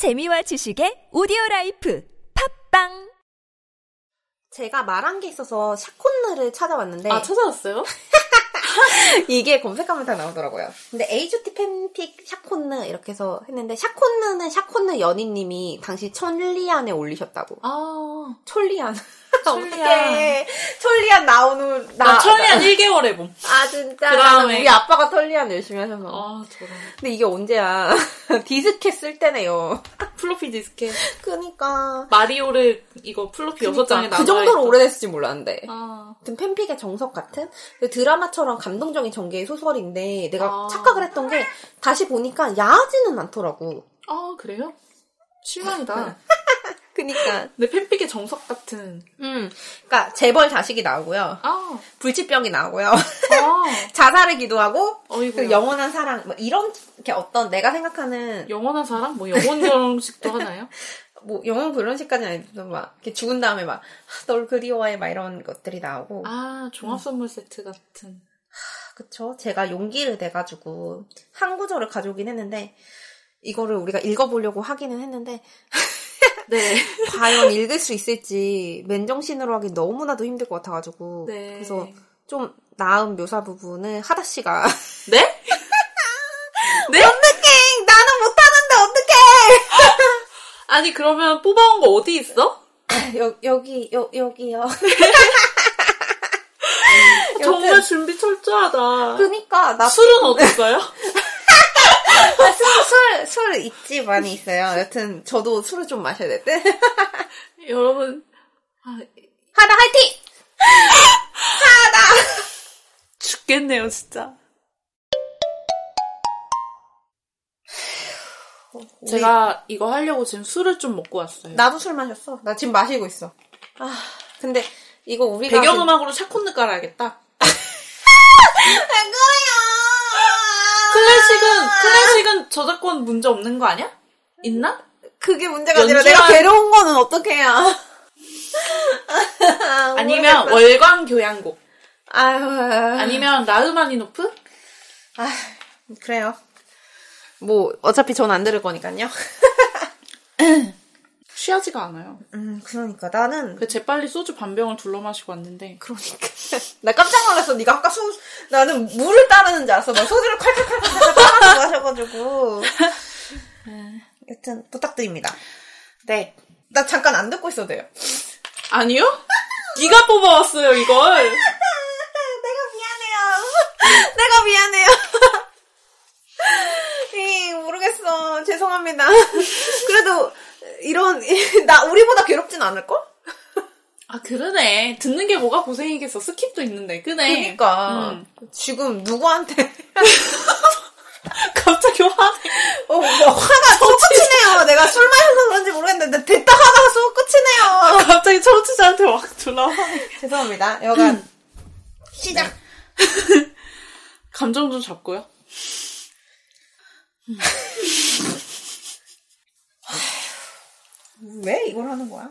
재미와 지식의 오디오 라이프 팝빵 제가 말한 게 있어서 샤콘느를 찾아봤는데 아, 찾아왔어요? 이게 검색하면 다 나오더라고요. 근데 H.O.T. 팬픽 샤콘느 이렇게 해서 했는데 샤콘느는 샤콘느 여니님이 당시 천리안에 올리셨다고. 아, 촐리안. 촐리안. 어떡해. 촐리안 나오는 나 천리안 1개월 해봄. 아 진짜 그다음에- 우리 아빠가 촐리안 열심히 하셔서. 아, 저런. 근데 이게 언제야? 디스켓 쓸 때네요. 플로피 디스켓. 그니까. 마리오를 이거 플로피 그러니까 나눠 그 정도로 오래됐을지 몰랐는데. 아, 아무튼 팬픽의 정석 같은 그 드라마처럼 감동적인 전개의 소설인데 내가 아. 착각을 했던 게 다시 보니까 야하지는 않더라고. 아, 그래요? 실망이다. 그니까. 근데 팬픽의 정석 같은. 음. 그니까 재벌 자식이 나오고요. 아, 불치병이 나오고요. 아, 자살을 기도하고 어이구. 그 영원한 사랑 뭐 이런 게 어떤 내가 생각하는 영원한 사람? 뭐 영원 결혼식도 하나요? 뭐 영원 결혼식까지는 아니지만 막 이렇게 죽은 다음에 막 널 그리워해 막 이런 것들이 나오고 아, 종합 선물 세트 같은. 그쵸. 제가 용기를 내가지고 한 구절을 가져오긴 했는데 이거를 우리가 읽어보려고 하기는 했는데 네. 과연 읽을 수 있을지 맨정신으로 하기 너무나도 힘들 것 같아가지고 네. 그래서 좀 나은 묘사 부분을 하다 씨가 네? 네? 어떡해 나는 못하는데 어떡해 아니, 그러면 뽑아온 거 어디 있어? 여, 여기 여, 여기요 정말 준비 철저하다. 그니까 나 술은 어땠어요? 술, 술, 술 있지 많이 있어요 여튼 저도 술을 좀 마셔야 될 때. 여러분, 아, 하다 화이팅! 죽겠네요, 진짜. 제가 이거 하려고 지금 술을 좀 먹고 왔어요. 나도 술 마셨어. 나 지금 마시고 있어. 아, 근데 이거 우리가 배경음악으로 샤콘느 깔아야겠다. 클래식은, 클래식은 저작권 문제 없는 거 아니야? 있나? 그게 문제가 아니라 연주한- 내가 괴로운 거는 어떡해요? 아니면 월광 교향곡. 아유, 아니면 라흐마니노프? 아, 그래요. 뭐 어차피 전 안 들을 거니까요. 취하지가 않아요. 음, 그러니까 나는 그 재빨리 소주 반 병을 둘러 마시고 왔는데. 그러니까 나 깜짝 놀랐어. 네가 아까 수 나는 물을 따르는 줄 알았어. 막 소주를 칼칼칼칼 따라서 마셔가지고. 여튼 부탁드립니다. 네. 나 잠깐 안 듣고 있어도 돼요. 아니요? 네가 뽑아왔어요, 이걸. 내가 미안해요. 내가 미안해요. 이, 모르겠어. 죄송합니다. 그래도 이런 나 우리보다 괴롭진 않을걸? 아, 그러네. 듣는 게 뭐가 고생이겠어. 스킵도 있는데. 그네. 그러니까 음. 지금 누구한테 갑자기 화내. 어, 뭐 화가 또 끝이네요. 내가 술 마셔서 그런지 모르겠는데 됐다 하다가 또 끝이네요. 갑자기 청취자한테 막 화내. 죄송합니다. 여간 시작. 감정 좀 잡고요. 왜 이걸 하는 거야?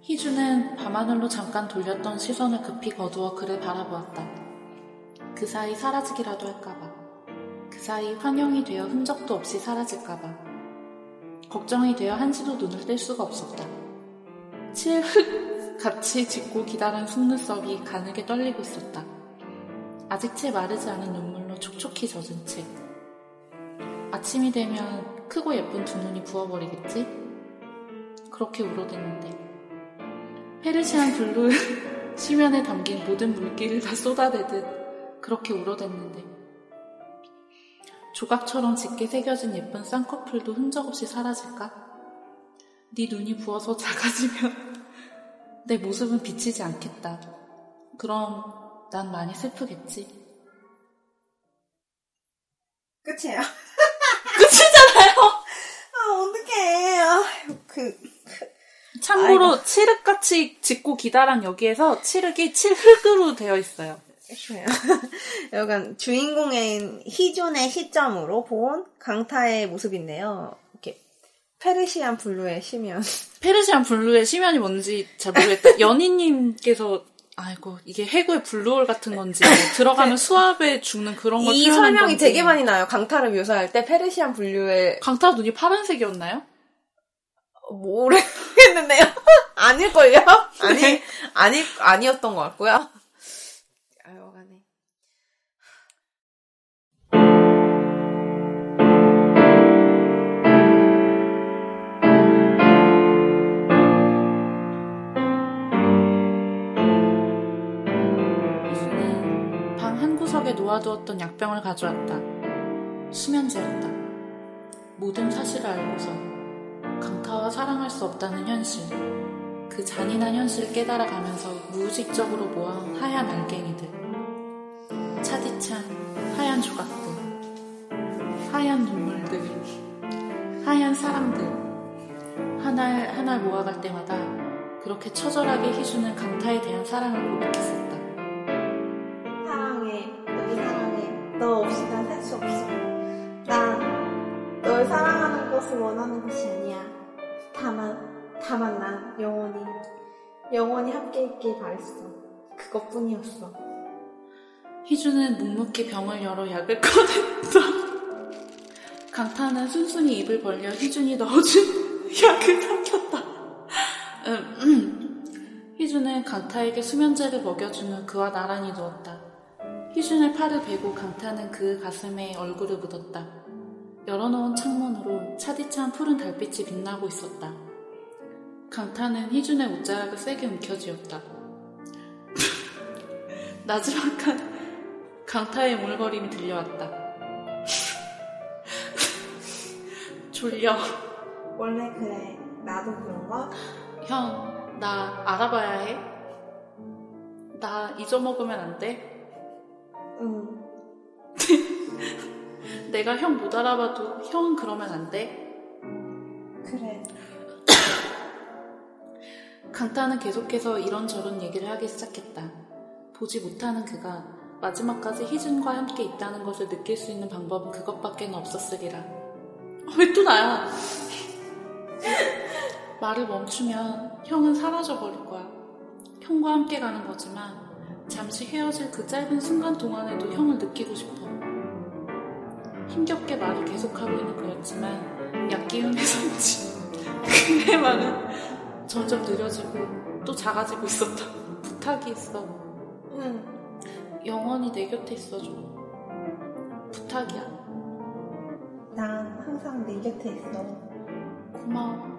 희주는 밤하늘로 잠깐 돌렸던 시선을 급히 거두어 그를 바라보았다. 그 사이 사라지기라도 할까봐. 그 사이 환영이 되어 흔적도 없이 사라질까봐. 걱정이 되어 한시도 눈을 뗄 수가 없었다. 칠흑 같이 짙고 기다란 속눈썹이 가늘게 떨리고 있었다. 아직 채 마르지 않은 눈물로 촉촉히 젖은 채. 아침이 되면 크고 예쁜 두 눈이 부어버리겠지? 그렇게 울어댔는데. Persian blue 수면에 담긴 모든 물기를 다 쏟아내듯 그렇게 울어댔는데 조각처럼 짙게 새겨진 예쁜 쌍꺼풀도 흔적 없이 사라질까? 네 눈이 부어서 작아지면 내 모습은 비치지 않겠다. 그럼 난 많이 슬프겠지. 끝이에요. 끝이잖아요. 아 어떡해. 아, 그 참고로 칠흑같이 짙고 기다란 여기에서 칠흑이 칠흙으로 되어 있어요. 좋아요. 약간 주인공인 희준의 시점으로 본 강타의 모습인데요. 이렇게 Persian blue의 심연. Persian blue의 심연이 뭔지 잘 모르겠다. 여니님께서 아이고 이게 해구의 blue hole 같은 건지 들어가면 수압에 죽는 그런 걸 이 설명이 건지. 되게 많이 나요. 강타를 묘사할 때 페르시안 블루의 강타 눈이 파란색이었나요? 모르겠는데요. 아닐걸요? 아니, 아니, 아니었던 것 같고요. 아여간에. 이수는 방 한 구석에 놓아두었던 약병을 가져왔다. 수면제였다. 모든 사실을 알고서 강타와 사랑할 수 없다는 현실, 그 잔인한 현실을 깨달아가면서 무의식적으로 모아온 하얀 알갱이들, 차디찬 하얀 조각들, 하얀 눈물들, 하얀 사랑들, 하나를 하나 모아갈 때마다 그렇게 처절하게 희주는 강타에 대한 사랑을 고백했었다. 사랑해. 너희 사랑해. 너 없이 난 살 수 없어. 난 널 사랑하는 것을 원하는 것이 아니야. 다만, 다만 난 영원히, 영원히 함께 있길 바랬어. 그것뿐이었어. 희주는 묵묵히 병을 열어 약을 꺼냈다. 강타는 순순히 입을 벌려 희준이 넣어준 약을 삼켰다. 음, 음. 희준은 강타에게 수면제를 먹여준 후 그와 나란히 누웠다. 희준의 팔을 베고 강타는 그 가슴에 얼굴을 묻었다. 열어놓은 창문으로 차디찬 푸른 달빛이 빛나고 있었다. 강타는 희준의 옷자락을 세게 움켜쥐었다. 나지막한 강타의 물거림이 들려왔다. 졸려. 원래 그래. 나도 그런 거? 형, 나 알아봐야 해. 나 잊어먹으면 안 돼. 응. 내가 형 못 알아봐도 형은 그러면 안 돼. 그래. 강타는 계속해서 이런저런 얘기를 하기 시작했다. 보지 못하는 그가 마지막까지 희준과 함께 있다는 것을 느낄 수 있는 방법은 그것밖에는 없었으리라. 아, 왜또 나야? 말을 멈추면 형은 사라져 버릴 거야. 형과 함께 가는 거지만 잠시 헤어질 그 짧은 순간 동안에도 형을 느끼고 싶어. 힘겹게 말을 계속하고 있는 그였지만 약기운에서인지 그의 말은 점점 느려지고 또 작아지고 있었다. 부탁이 있어. 응. 영원히 내 곁에 있어줘. 부탁이야. 난 항상 네 곁에 있어. 고마워.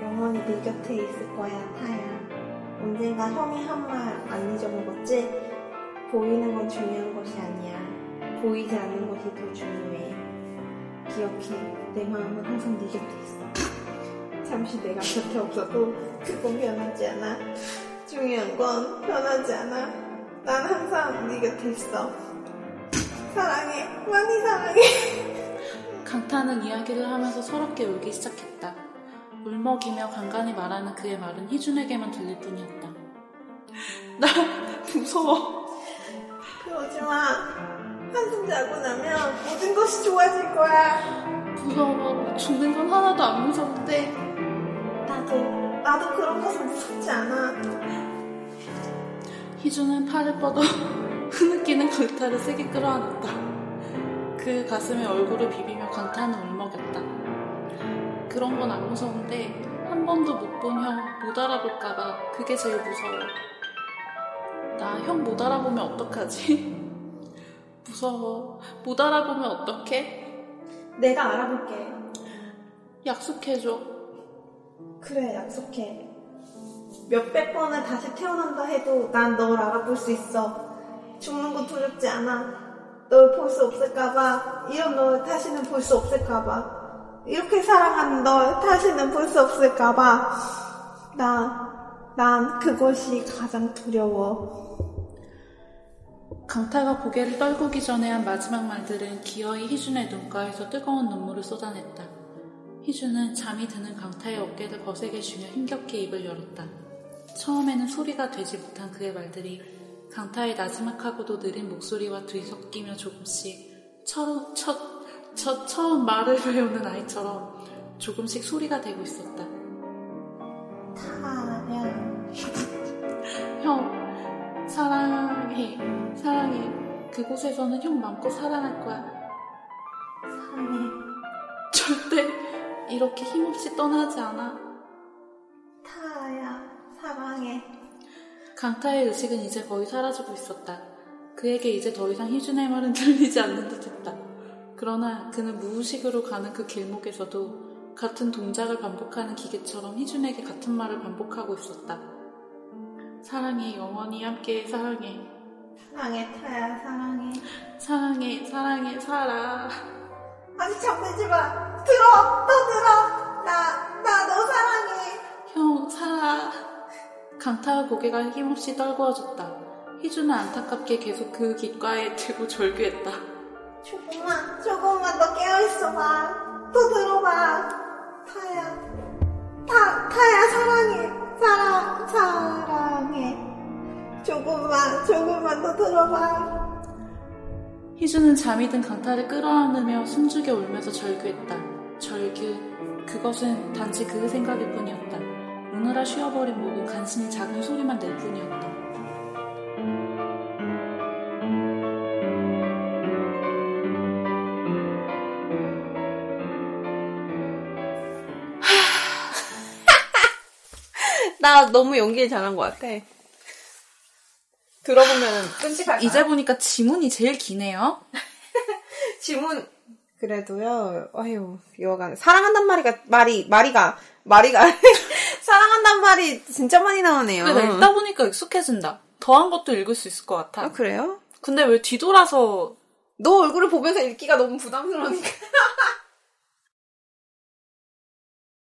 영원히 네 곁에 있을 거야, 타야. 언젠가 형이 한 말 안 잊어먹었지? 보이는 건 중요한 것이 아니야. 보이지 않는 것이 더 중요해. 기억해. 내 마음은 항상 네 곁에 있어. 잠시 내가 곁에 없어도 그건 변하지 않아. 중요한 건 변하지 않아. 난 항상 네 곁에 있어. 사랑해. 많이 사랑해. 강타는 이야기를 하면서 서럽게 울기 시작했다. 울먹이며 간간히 말하는 그의 말은 희준에게만 들릴 뿐이었다. 나 무서워. 그러지 마. 한숨 자고 나면 모든 것이 좋아질 거야. 무서워. 죽는 건 하나도 안 무서운데. 나도, 나도 그런 것은 무섭지 않아. 희준은 팔을 뻗어 흐느끼는 강타를 세게 끌어안았다. 그 가슴에 얼굴을 비비며 강타는 울먹였다. 그런 건 안 무서운데 한 번도 못 본 형 못 알아볼까봐 그게 제일 무서워. 나 형 못 알아보면 어떡하지? 무서워. 못 알아보면 어떡해? 내가 알아볼게. 약속해줘. 그래, 약속해. 몇백 번을 다시 태어난다 해도 난 널 알아볼 수 있어. 죽는 거 두렵지 않아. 널 볼 수 없을까봐. 이런 널 다시는 볼 수 없을까봐. 이렇게 사랑하는 널 다시는 볼 수 없을까봐. 나, 난 그것이 가장 두려워. 강타가 고개를 떨구기 전에 한 마지막 말들은 기어이 희준의 눈가에서 뜨거운 눈물을 쏟아냈다. 희준은 잠이 드는 강타의 어깨를 거세게 쥐며 힘겹게 입을 열었다. 처음에는 소리가 되지 못한 그의 말들이 강타의 나지막하고도 느린 목소리와 뒤섞이며 조금씩 첫, 첫, 첫 처음 말을 배우는 아이처럼 조금씩 소리가 되고 있었다. 타야. 형, 사랑해, 사랑해. 그곳에서는 형 마음껏 사랑할 거야. 사랑해. 절대 이렇게 힘없이 떠나지 않아. 사랑해. 강타의 의식은 이제 거의 사라지고 있었다. 그에게 이제 더 이상 희준의 말은 들리지 않는 듯했다. 그러나 그는 무의식으로 가는 그 길목에서도 같은 동작을 반복하는 기계처럼 희준에게 같은 말을 반복하고 있었다. 사랑해, 영원히 함께 사랑해. 사랑해, 타야. 사랑해. 사랑해, 사랑해, 살아. 아직 잠들지 마. 들어. 또 들어. 나, 나 너 사랑해. 형, 살아. 강타의 고개가 힘없이 떨구어졌다. 희준은 안타깝게 계속 그 귓가에 대고 절규했다. 조금만, 조금만 더 깨어있어봐. 또 들어봐. 타야. 타, 타야, 사랑해. 사랑, 사랑해. 조금만, 조금만 더 들어봐. 희준은 잠이 든 강타를 끌어안으며 숨죽여 울면서 절규했다. 절규. 그것은 단지 그 생각일 뿐이었다. 오늘아 쉬어버린 목은 간신히 작은 소리만 낼 뿐이었다. 나 너무 연기를 잘한 것 같아. 들어보면 끔찍할 이제 보니까 지문이 제일 기네요. 지문 그래도 요. 아유 여간 사랑한단 말이가 말이 말이가 말이가 사랑한단 말이 진짜 많이 나오네요. 근데 나 읽다 보니까 익숙해진다. 더한 것도 읽을 수 있을 것 같아. 아 그래요? 근데 왜 뒤돌아서 너 얼굴을 보면서 읽기가 너무 부담스러우니까.